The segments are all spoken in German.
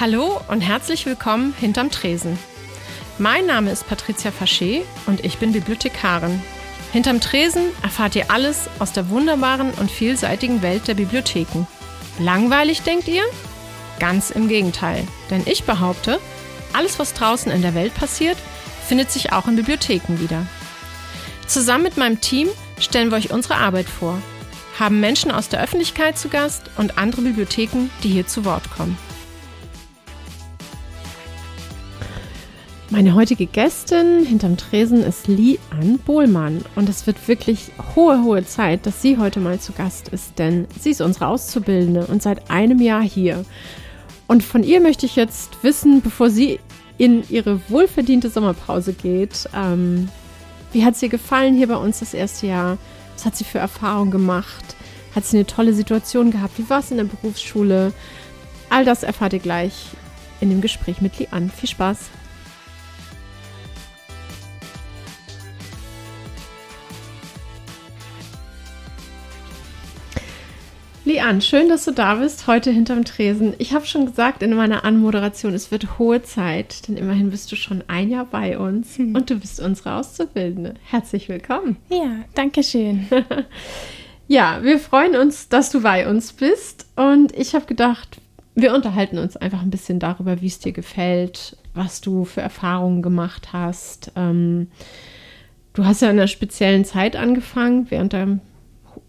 Hallo und herzlich willkommen hinterm Tresen. Mein Name ist Patricia Faché und ich bin Bibliothekarin. Hinterm Tresen erfahrt ihr alles aus der wunderbaren und vielseitigen Welt der Bibliotheken. Langweilig, denkt ihr? Ganz im Gegenteil, denn ich behaupte, alles, was draußen in der Welt passiert, findet sich auch in Bibliotheken wieder. Zusammen mit meinem Team stellen wir euch unsere Arbeit vor, haben Menschen aus der Öffentlichkeit zu Gast und andere Bibliotheken, die hier zu Wort kommen. Meine heutige Gästin hinterm Tresen ist Lee Ann Bohlmann und es wird wirklich hohe, hohe Zeit, dass sie heute mal zu Gast ist, denn sie ist unsere Auszubildende und seit einem Jahr hier. Und von ihr möchte ich jetzt wissen, bevor sie in ihre wohlverdiente Sommerpause geht, ähm, wie hat es ihr gefallen hier bei uns das erste Jahr? Was hat sie für Erfahrungen gemacht? Hat sie eine tolle Situation gehabt? Wie war es in der Berufsschule? All das erfahrt ihr gleich in dem Gespräch mit Lee Ann. Viel Spaß! Lian, schön, dass du da bist, heute hinterm Tresen. Ich habe schon gesagt in meiner Anmoderation, es wird hohe Zeit, denn immerhin bist du schon ein Jahr bei uns hm. und du bist unsere Auszubildende. Herzlich willkommen. Ja, danke schön. ja, wir freuen uns, dass du bei uns bist und ich habe gedacht, wir unterhalten uns einfach ein bisschen darüber, wie es dir gefällt, was du für Erfahrungen gemacht hast. Ähm, du hast ja in einer speziellen Zeit angefangen, während der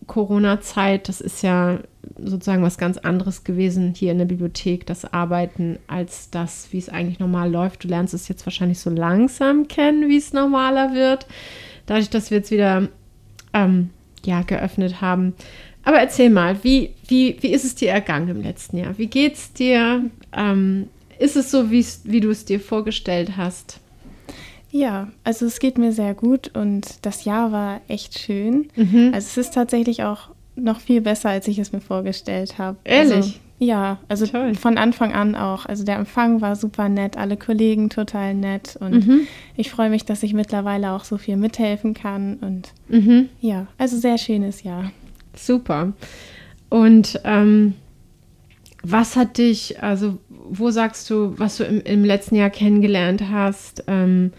Corona-Zeit, das ist ja sozusagen was ganz anderes gewesen hier in der Bibliothek, das Arbeiten, als das, wie es eigentlich normal läuft. Du lernst es jetzt wahrscheinlich so langsam kennen, wie es normaler wird, dadurch, dass wir jetzt wieder ähm, ja, geöffnet haben. Aber erzähl mal, wie, wie, wie ist es dir ergangen im letzten Jahr? Wie geht's dir? Ähm, ist es so, wie du es dir vorgestellt hast? Ja, also es geht mir sehr gut und das Jahr war echt schön. Mhm. Also es ist tatsächlich auch noch viel besser, als ich es mir vorgestellt habe. Ehrlich? Also, ja, also Toll. von Anfang an auch. Also der Empfang war super nett, alle Kollegen total nett und mhm. ich freue mich, dass ich mittlerweile auch so viel mithelfen kann und mhm. ja, also sehr schönes Jahr. Super. Und ähm, was hat dich, also wo sagst du, was du im, im letzten Jahr kennengelernt hast? Ähm,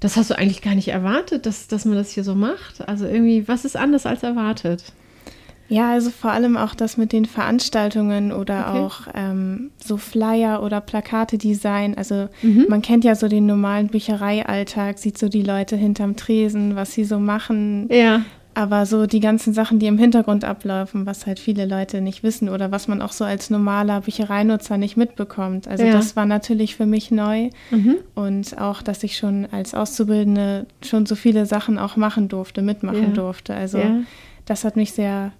das hast du eigentlich gar nicht erwartet, dass, dass man das hier so macht. Also irgendwie, was ist anders als erwartet? Ja, also vor allem auch das mit den Veranstaltungen oder okay. auch ähm, so Flyer oder Plakate Design. Also mhm. man kennt ja so den normalen Büchereialltag, sieht so die Leute hinterm Tresen, was sie so machen. Ja. Aber so die ganzen Sachen, die im Hintergrund ablaufen, was halt viele Leute nicht wissen oder was man auch so als normaler Büchereinutzer nicht mitbekommt. Also ja. das war natürlich für mich neu. Mhm. Und auch, dass ich schon als Auszubildende schon so viele Sachen auch machen durfte, mitmachen ja. durfte. Also ja. das hat mich sehr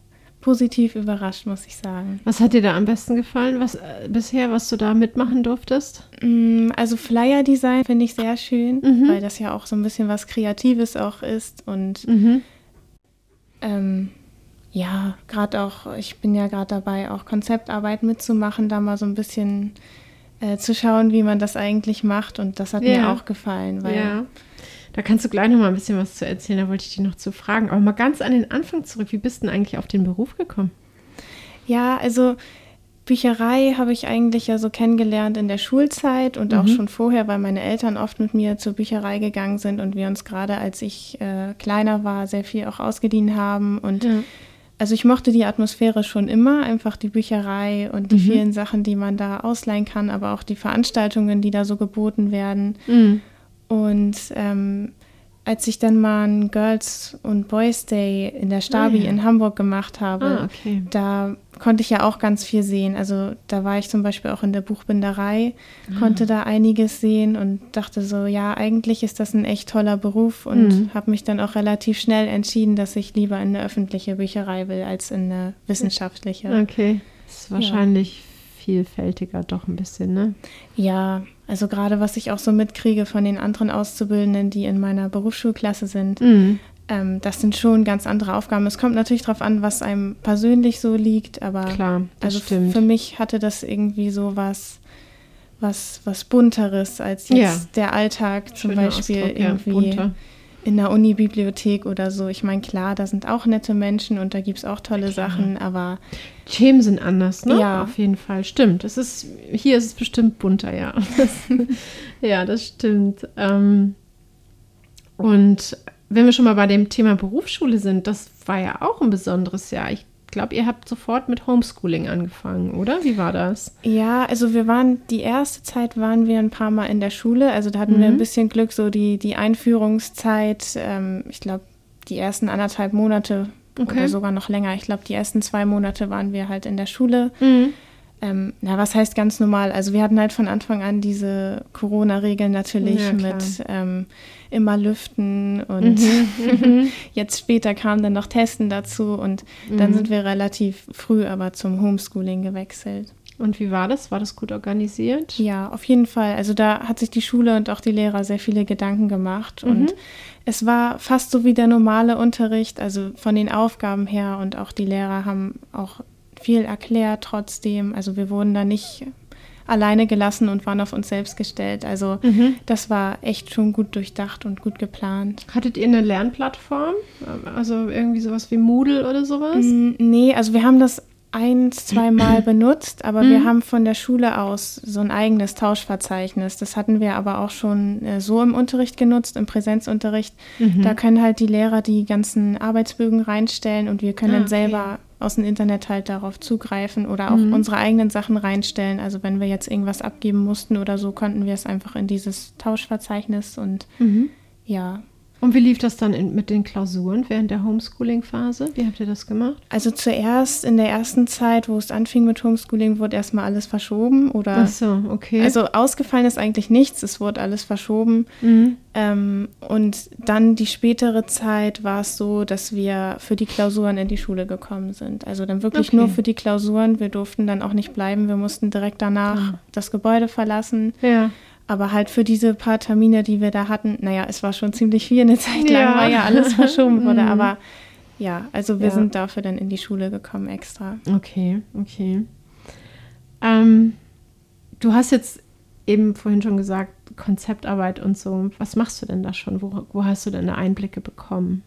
positiv überrascht, muss ich sagen. Was hat dir da am besten gefallen, was äh, bisher, was du da mitmachen durftest? Mm, also Flyer Design finde ich sehr schön, mhm. weil das ja auch so ein bisschen was Kreatives auch ist und mhm ähm, ja, gerade auch, ich bin ja gerade dabei, auch Konzeptarbeit mitzumachen, da mal so ein bisschen äh, zu schauen, wie man das eigentlich macht. Und das hat ja. mir auch gefallen, weil. Ja. Da kannst du gleich noch mal ein bisschen was zu erzählen, da wollte ich dich noch zu fragen. Aber mal ganz an den Anfang zurück, wie bist du denn eigentlich auf den Beruf gekommen? Ja, also Bücherei habe ich eigentlich ja so kennengelernt in der Schulzeit und mhm. auch schon vorher, weil meine Eltern oft mit mir zur Bücherei gegangen sind und wir uns gerade, als ich äh, kleiner war, sehr viel auch ausgedient haben. Und ja. also ich mochte die Atmosphäre schon immer, einfach die Bücherei und die mhm. vielen Sachen, die man da ausleihen kann, aber auch die Veranstaltungen, die da so geboten werden. Mhm. Und ähm, als ich dann mal ein Girls und Boys Day in der Stabi ah, ja. in Hamburg gemacht habe, ah, okay. da konnte ich ja auch ganz viel sehen. Also da war ich zum Beispiel auch in der Buchbinderei, ah. konnte da einiges sehen und dachte so, ja, eigentlich ist das ein echt toller Beruf und mhm. habe mich dann auch relativ schnell entschieden, dass ich lieber in eine öffentliche Bücherei will als in eine wissenschaftliche. Okay, das ist wahrscheinlich ja. vielfältiger doch ein bisschen, ne? Ja, also gerade was ich auch so mitkriege von den anderen Auszubildenden, die in meiner Berufsschulklasse sind, mhm. ähm, das sind schon ganz andere Aufgaben. Es kommt natürlich darauf an, was einem persönlich so liegt, aber Klar, also stimmt. für mich hatte das irgendwie so was, was, was bunteres als jetzt ja. der Alltag zum Schöner Beispiel Ausdruck, irgendwie. Ja, in der Uni-Bibliothek oder so. Ich meine, klar, da sind auch nette Menschen und da gibt es auch tolle. Sachen, aber. Themen sind anders, ne? Ja. Auf jeden Fall. Stimmt. Es ist, hier ist es bestimmt bunter, ja. ja, das stimmt. Ähm, und wenn wir schon mal bei dem Thema Berufsschule sind, das war ja auch ein besonderes Jahr. Ich glaube, ihr habt sofort mit Homeschooling angefangen, oder? Wie war das? Ja, also wir waren, die erste Zeit waren wir ein paar Mal in der Schule. Also da hatten mhm. wir ein mhm. bisschen Glück, so die, die Einführungszeit, ähm, ich glaube, die ersten anderthalb Monate okay. oder sogar noch länger. Ich glaube, die ersten zwei Monate waren wir halt in der Schule. Mhm. Ähm, na, was heißt ganz normal? Also wir hatten halt von Anfang an diese Corona-Regeln natürlich ja, mit ähm, immer lüften und mhm, mhm. jetzt später kam dann noch Testen dazu und mhm. dann sind wir relativ früh aber zum Homeschooling gewechselt. Und wie war das? War das gut organisiert? Ja, auf jeden Fall. Also da hat sich die Schule und auch die Lehrer sehr viele Gedanken gemacht und mhm. es war fast so wie der normale Unterricht, also von den Aufgaben her und auch die Lehrer haben auch viel erklärt trotzdem. Also wir wurden da nicht alleine gelassen und waren auf uns selbst gestellt. Also mhm. das war echt schon gut durchdacht und gut geplant. Hattet ihr eine Lernplattform? Also irgendwie sowas wie Moodle oder sowas? Nee, also wir haben das ein, zweimal benutzt, aber mhm. wir haben von der Schule aus so ein eigenes Tauschverzeichnis. Das hatten wir aber auch schon äh, so im Unterricht genutzt, im Präsenzunterricht. Mhm. Da können halt die Lehrer die ganzen Arbeitsbögen reinstellen und wir können ah, dann selber aus dem Internet halt darauf zugreifen oder auch mhm. unsere eigenen Sachen reinstellen. Also wenn wir jetzt irgendwas abgeben mussten oder so, konnten wir es einfach in dieses Tauschverzeichnis und mhm. ja, und wie lief das dann in, mit den Klausuren während der Homeschooling-Phase? Wie habt ihr das gemacht? Also zuerst in der ersten Zeit, wo es anfing mit Homeschooling, wurde erstmal alles verschoben oder. Ach so, okay. Also ausgefallen ist eigentlich nichts, es wurde alles verschoben. Mhm. Ähm, und dann die spätere Zeit war es so, dass wir für die Klausuren in die Schule gekommen sind. Also dann wirklich okay. nur für die Klausuren. Wir durften dann auch nicht bleiben. Wir mussten direkt danach ah. das Gebäude verlassen. Ja. Aber halt für diese paar Termine, die wir da hatten, naja, es war schon ziemlich viel eine Zeit lang, ja. weil ja alles verschoben wurde. Mhm. Aber ja, also wir ja. sind dafür dann in die Schule gekommen extra. Okay, okay. Ähm, du hast jetzt eben vorhin schon gesagt, Konzeptarbeit und so. Was machst du denn da schon? Wo, wo hast du denn Einblicke bekommen?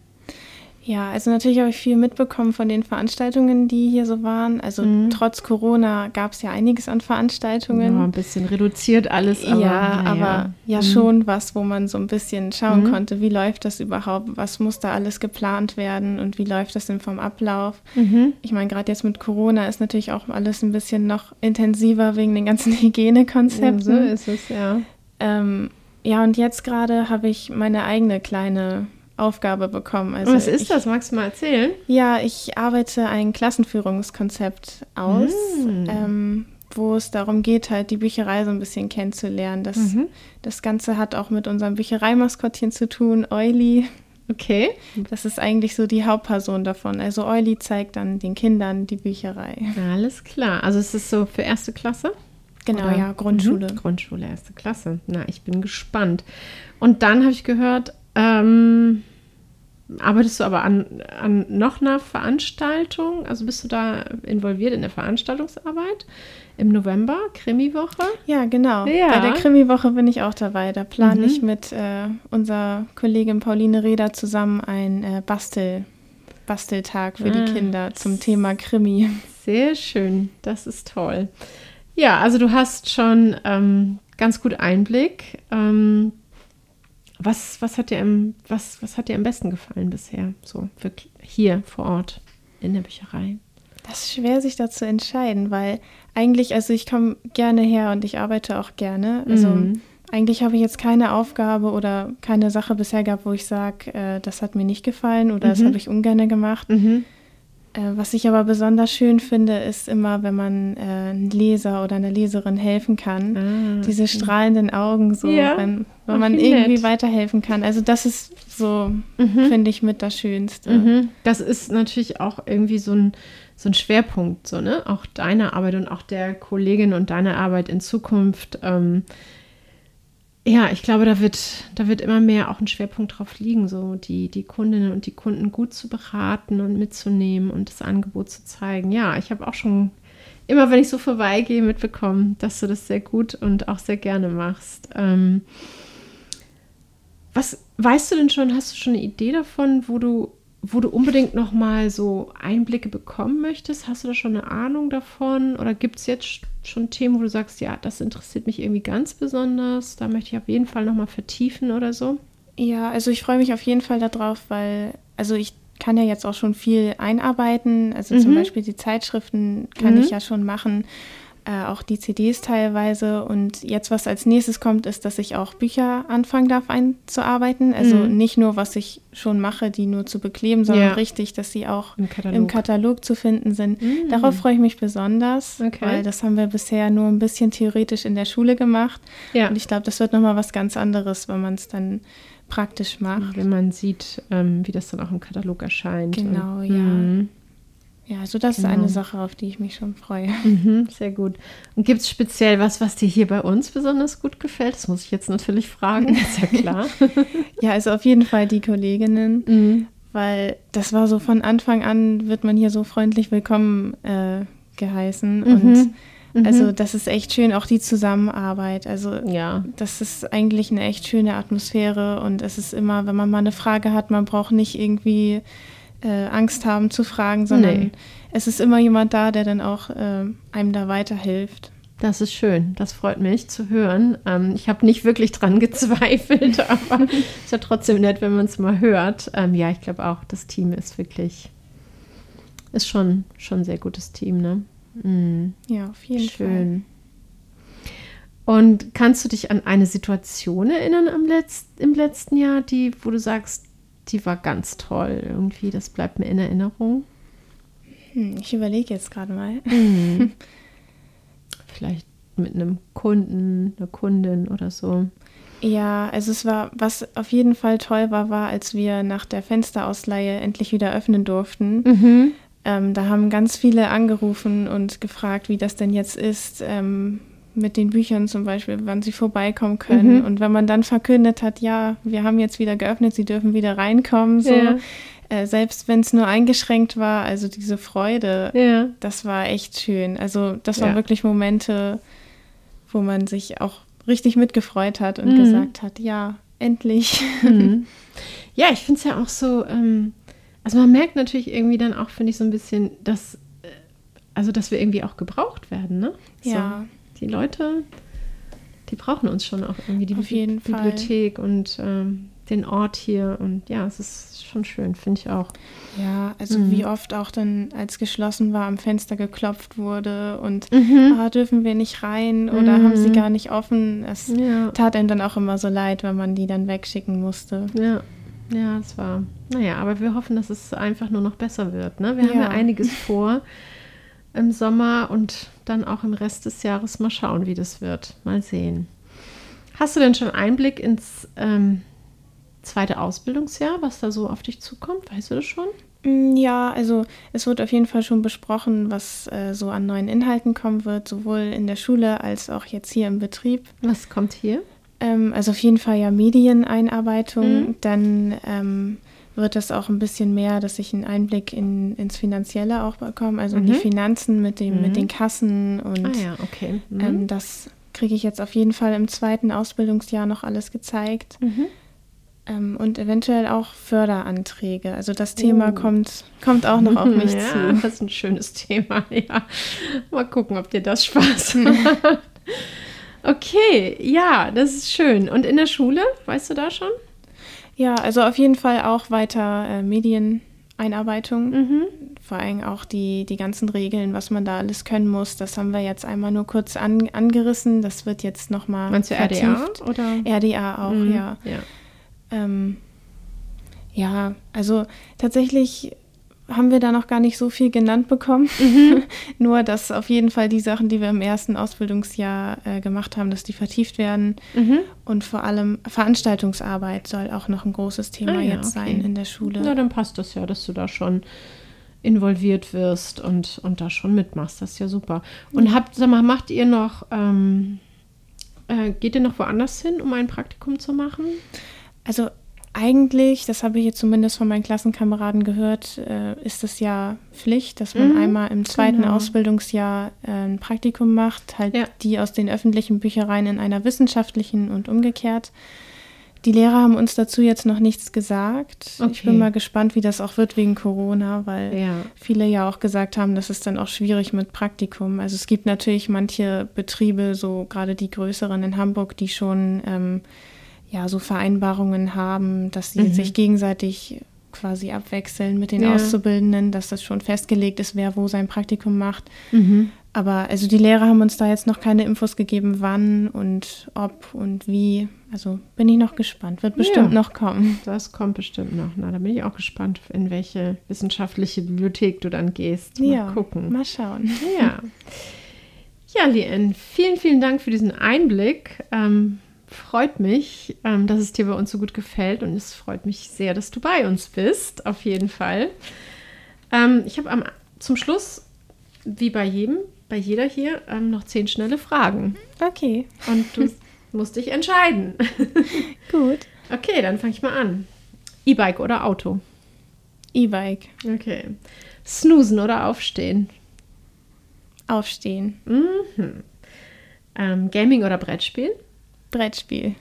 Ja, also natürlich habe ich viel mitbekommen von den Veranstaltungen, die hier so waren. Also mhm. trotz Corona gab es ja einiges an Veranstaltungen. Ja, ein bisschen reduziert alles. Aber, ja, aber ja, ja mhm. schon was, wo man so ein bisschen schauen mhm. konnte, wie läuft das überhaupt, was muss da alles geplant werden und wie läuft das denn vom Ablauf. Mhm. Ich meine, gerade jetzt mit Corona ist natürlich auch alles ein bisschen noch intensiver wegen den ganzen Hygienekonzepten. So ist es, ja. Ähm, ja, und jetzt gerade habe ich meine eigene kleine Aufgabe bekommen. Also Was ist ich, das? Magst du mal erzählen? Ja, ich arbeite ein Klassenführungskonzept aus, mm. ähm, wo es darum geht, halt die Bücherei so ein bisschen kennenzulernen. Das, mhm. das Ganze hat auch mit unserem Büchereimaskottchen zu tun, Euli. Okay. Das ist eigentlich so die Hauptperson davon. Also Euli zeigt dann den Kindern die Bücherei. Alles klar. Also ist es so für erste Klasse? Genau, Oder? ja, Grundschule. Mhm. Grundschule, erste Klasse. Na, ich bin gespannt. Und dann habe ich gehört, ähm, arbeitest du aber an, an noch einer Veranstaltung? Also bist du da involviert in der Veranstaltungsarbeit? Im November, Krimiwoche? Ja, genau. Ja. Bei der Krimiwoche bin ich auch dabei. Da plane mhm. ich mit äh, unserer Kollegin Pauline Reder zusammen einen äh, Bastel, Basteltag für ah, die Kinder zum Thema Krimi. Sehr schön, das ist toll. Ja, also du hast schon ähm, ganz gut Einblick. Ähm, was, was, hat dir im, was, was hat dir am besten gefallen bisher? So wirklich hier vor Ort in der Bücherei? Das ist schwer, sich da zu entscheiden, weil eigentlich, also ich komme gerne her und ich arbeite auch gerne. Also mhm. eigentlich habe ich jetzt keine Aufgabe oder keine Sache bisher gehabt, wo ich sage, äh, das hat mir nicht gefallen oder mhm. das habe ich ungern gemacht. Mhm. Äh, was ich aber besonders schön finde, ist immer, wenn man äh, einem Leser oder einer Leserin helfen kann. Ah, Diese strahlenden Augen, so, ja, wenn, wenn man irgendwie nett. weiterhelfen kann. Also das ist so, mhm. finde ich, mit das Schönste. Mhm. Das ist natürlich auch irgendwie so ein, so ein Schwerpunkt, so, ne? Auch deiner Arbeit und auch der Kollegin und deiner Arbeit in Zukunft. Ähm, ja, ich glaube, da wird, da wird immer mehr auch ein Schwerpunkt drauf liegen, so die, die Kundinnen und die Kunden gut zu beraten und mitzunehmen und das Angebot zu zeigen. Ja, ich habe auch schon immer, wenn ich so vorbeigehe, mitbekommen, dass du das sehr gut und auch sehr gerne machst. Ähm, was weißt du denn schon, hast du schon eine Idee davon, wo du, wo du unbedingt noch mal so Einblicke bekommen möchtest? Hast du da schon eine Ahnung davon? Oder gibt es jetzt schon Themen, wo du sagst, ja, das interessiert mich irgendwie ganz besonders, da möchte ich auf jeden Fall noch mal vertiefen oder so? Ja, also ich freue mich auf jeden Fall darauf, weil, also ich kann ja jetzt auch schon viel einarbeiten. Also mhm. zum Beispiel die Zeitschriften kann mhm. ich ja schon machen äh, auch die CDs teilweise. Und jetzt, was als nächstes kommt, ist, dass ich auch Bücher anfangen darf einzuarbeiten. Also mhm. nicht nur, was ich schon mache, die nur zu bekleben, sondern ja. richtig, dass sie auch im Katalog, im Katalog zu finden sind. Mhm. Darauf freue ich mich besonders, okay. weil das haben wir bisher nur ein bisschen theoretisch in der Schule gemacht. Ja. Und ich glaube, das wird nochmal was ganz anderes, wenn man es dann praktisch macht. Wenn man sieht, ähm, wie das dann auch im Katalog erscheint. Genau, und, ja. Ja, also das genau. ist eine genau. Sache, auf die ich mich schon freue. Mhm, sehr gut. Und gibt es speziell was, was dir hier bei uns besonders gut gefällt? Das muss ich jetzt natürlich fragen, ist ja klar. ja, also auf jeden Fall die Kolleginnen, mhm. weil das war so von Anfang an, wird man hier so freundlich willkommen äh, geheißen. Mhm. Und mhm. also das ist echt schön, auch die Zusammenarbeit. Also ja. das ist eigentlich eine echt schöne Atmosphäre und es ist immer, wenn man mal eine Frage hat, man braucht nicht irgendwie äh, Angst haben zu fragen, sondern nee. es ist immer jemand da, der dann auch äh, einem da weiterhilft. Das ist schön, das freut mich zu hören. Ähm, ich habe nicht wirklich dran gezweifelt, aber es ist ja trotzdem nett, wenn man es mal hört. Ähm, ja, ich glaube auch, das Team ist wirklich, ist schon, schon ein sehr gutes Team, ne? Mhm. Ja, auf jeden schön. Fall. Schön. Und kannst du dich an eine Situation erinnern am Letz im letzten Jahr, die, wo du sagst, die war ganz toll irgendwie. Das bleibt mir in Erinnerung. Hm, ich überlege jetzt gerade mal. Mhm. Vielleicht mit einem Kunden, einer Kundin oder so. Ja, also es war, was auf jeden Fall toll war, war, als wir nach der Fensterausleihe endlich wieder öffnen durften. Mhm. Ähm, da haben ganz viele angerufen und gefragt, wie das denn jetzt ist, ähm, mit den Büchern zum Beispiel, wann sie vorbeikommen können. Mhm. Und wenn man dann verkündet hat, ja, wir haben jetzt wieder geöffnet, sie dürfen wieder reinkommen, so. Ja. Äh, selbst wenn es nur eingeschränkt war, also diese Freude, ja. das war echt schön. Also das waren ja. wirklich Momente, wo man sich auch richtig mitgefreut hat und mhm. gesagt hat, ja, endlich. Mhm. Ja, ich finde es ja auch so, ähm, also man merkt natürlich irgendwie dann auch, finde ich, so ein bisschen, dass, äh, also dass wir irgendwie auch gebraucht werden, ne? So. Ja die Leute, die brauchen uns schon auch irgendwie, die Auf jeden Bibliothek Fall. und ähm, den Ort hier. Und ja, es ist schon schön, finde ich auch. Ja, also mhm. wie oft auch dann, als geschlossen war, am Fenster geklopft wurde und mhm. ah, dürfen wir nicht rein oder mhm. haben sie mhm. gar nicht offen. Es ja. tat einem dann auch immer so leid, wenn man die dann wegschicken musste. Ja. Ja, es war. Naja, aber wir hoffen, dass es einfach nur noch besser wird. Ne? Wir ja. haben ja einiges vor im Sommer und dann auch im Rest des Jahres mal schauen, wie das wird. Mal sehen. Hast du denn schon Einblick ins ähm, zweite Ausbildungsjahr, was da so auf dich zukommt? Weißt du das schon? Mm, ja, also es wird auf jeden Fall schon besprochen, was äh, so an neuen Inhalten kommen wird, sowohl in der Schule als auch jetzt hier im Betrieb. Was kommt hier? Ähm, also auf jeden Fall ja Medieneinarbeitung, mhm. dann ähm, wird das auch ein bisschen mehr, dass ich einen Einblick in, ins Finanzielle auch bekomme, also mhm. in die mhm. Finanzen mit, dem, mhm. mit den Kassen und ah ja, okay. Mhm. Ähm, das kriege ich jetzt auf jeden Fall im zweiten Ausbildungsjahr noch alles gezeigt. Mhm. Ähm, und eventuell auch Förderanträge. Also das Thema oh. kommt, kommt auch noch auf mich ja, zu. Das ist ein schönes Thema, ja. Mal gucken, ob dir das Spaß macht. okay, ja, das ist schön. Und in der Schule, weißt du da schon? Ja, also auf jeden Fall auch weiter äh, Medieneinarbeitung. Mhm. Vor allem auch die, die ganzen Regeln, was man da alles können muss. Das haben wir jetzt einmal nur kurz an, angerissen. Das wird jetzt nochmal Meinst du RDA? Oder? RDA auch, mhm. ja. Ja. Ähm, ja, also tatsächlich haben wir da noch gar nicht so viel genannt bekommen. Mhm. Nur, dass auf jeden Fall die Sachen, die wir im ersten Ausbildungsjahr äh, gemacht haben, dass die vertieft werden. Mhm. Und vor allem Veranstaltungsarbeit soll auch noch ein großes Thema ah, ja, jetzt okay. sein in der Schule. Na, dann passt das ja, dass du da schon involviert wirst und, und da schon mitmachst. Das ist ja super. Und ja. habt, sag mal, macht ihr noch, ähm, äh, geht ihr noch woanders hin, um ein Praktikum zu machen? Also eigentlich, das habe ich jetzt zumindest von meinen Klassenkameraden gehört, äh, ist es ja Pflicht, dass man mhm, einmal im zweiten genau. Ausbildungsjahr äh, ein Praktikum macht, halt ja. die aus den öffentlichen Büchereien in einer wissenschaftlichen und umgekehrt. Die Lehrer haben uns dazu jetzt noch nichts gesagt. Okay. Ich bin mal gespannt, wie das auch wird wegen Corona, weil ja. viele ja auch gesagt haben, das ist dann auch schwierig mit Praktikum. Also es gibt natürlich manche Betriebe, so gerade die größeren in Hamburg, die schon ähm, ja so Vereinbarungen haben, dass sie mhm. sich gegenseitig quasi abwechseln mit den ja. Auszubildenden, dass das schon festgelegt ist, wer wo sein Praktikum macht. Mhm. Aber also die Lehrer haben uns da jetzt noch keine Infos gegeben, wann und ob und wie. Also bin ich noch gespannt. Wird bestimmt ja, noch kommen. Das kommt bestimmt noch. Na, da bin ich auch gespannt, in welche wissenschaftliche Bibliothek du dann gehst. Mal ja, gucken. Mal schauen. Ja. Ja, Lien, vielen, vielen Dank für diesen Einblick. Ähm, freut mich, ähm, dass es dir bei uns so gut gefällt und es freut mich sehr, dass du bei uns bist, auf jeden Fall. Ähm, ich habe zum Schluss, wie bei jedem, bei jeder hier, ähm, noch zehn schnelle Fragen. Okay. Und du musst dich entscheiden. Gut. Okay, dann fange ich mal an. E-Bike oder Auto? E-Bike. Okay. Snoosen oder aufstehen? Aufstehen. Mhm. Ähm, Gaming oder Brettspiel? Brettspiel.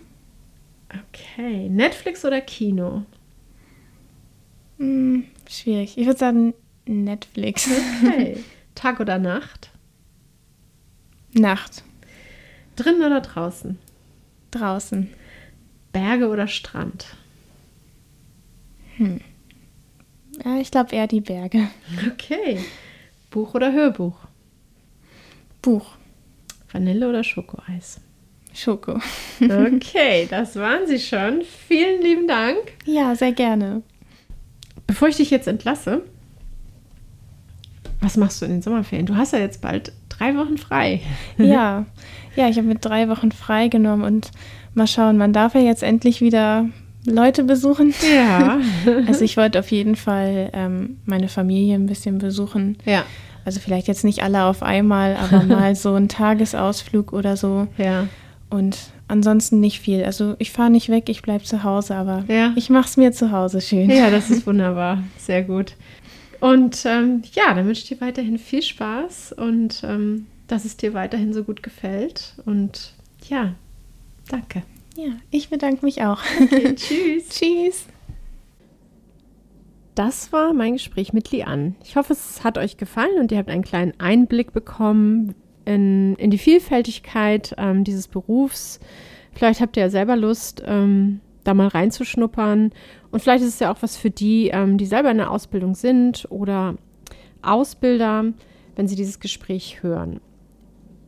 Okay. Netflix oder Kino? Hm, schwierig. Ich würde sagen Netflix. Okay. Tag oder Nacht? Nacht. Drinnen oder draußen? Draußen. Berge oder Strand? Hm. Ja, ich glaube eher die Berge. Okay. Buch oder Hörbuch? Buch. Vanille oder Schokoeis? Schoko. okay, das waren sie schon. Vielen lieben Dank. Ja, sehr gerne. Bevor ich dich jetzt entlasse, was machst du in den Sommerferien? Du hast ja jetzt bald drei Wochen frei. ja, ja, ich habe mir drei Wochen frei genommen und mal schauen, man darf ja jetzt endlich wieder Leute besuchen. Ja. also ich wollte auf jeden Fall ähm, meine Familie ein bisschen besuchen. Ja. Also vielleicht jetzt nicht alle auf einmal, aber mal so ein Tagesausflug oder so. Ja. Und ansonsten nicht viel. Also ich fahre nicht weg, ich bleibe zu Hause, aber ja. ich mache es mir zu Hause schön. Ja, das ist wunderbar. Sehr gut. Und ähm, ja, dann wünsche ich dir weiterhin viel Spaß und ähm, dass es dir weiterhin so gut gefällt. Und ja, danke. Ja, ich bedanke mich auch. Okay, tschüss. tschüss. Das war mein Gespräch mit Lian. Ich hoffe, es hat euch gefallen und ihr habt einen kleinen Einblick bekommen, in, in die Vielfältigkeit ähm, dieses Berufs. Vielleicht habt ihr ja selber Lust, ähm, da mal reinzuschnuppern. Und vielleicht ist es ja auch was für die, ähm, die selber in der Ausbildung sind oder Ausbilder, wenn sie dieses Gespräch hören.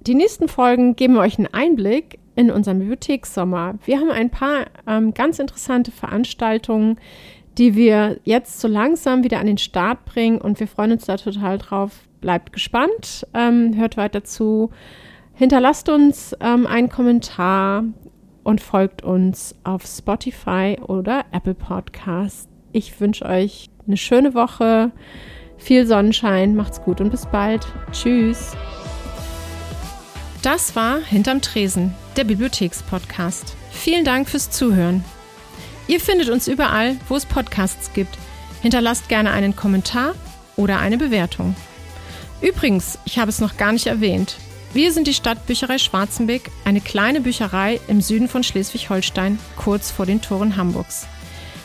Die nächsten Folgen geben wir euch einen Einblick in unseren Bibliothekssommer. Wir haben ein paar ähm, ganz interessante Veranstaltungen, die wir jetzt so langsam wieder an den Start bringen und wir freuen uns da total drauf, bleibt gespannt, ähm, hört weiter zu, hinterlasst uns ähm, einen Kommentar und folgt uns auf Spotify oder Apple Podcast. Ich wünsche euch eine schöne Woche, viel Sonnenschein, macht's gut und bis bald. Tschüss. Das war Hinterm Tresen, der Bibliothekspodcast. Vielen Dank fürs Zuhören. Ihr findet uns überall, wo es Podcasts gibt. Hinterlasst gerne einen Kommentar oder eine Bewertung. Übrigens, ich habe es noch gar nicht erwähnt. Wir sind die Stadtbücherei Schwarzenbeck, eine kleine Bücherei im Süden von Schleswig-Holstein, kurz vor den Toren Hamburgs.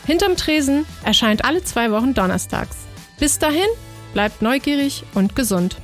Hinterm Tresen erscheint alle zwei Wochen donnerstags. Bis dahin, bleibt neugierig und gesund.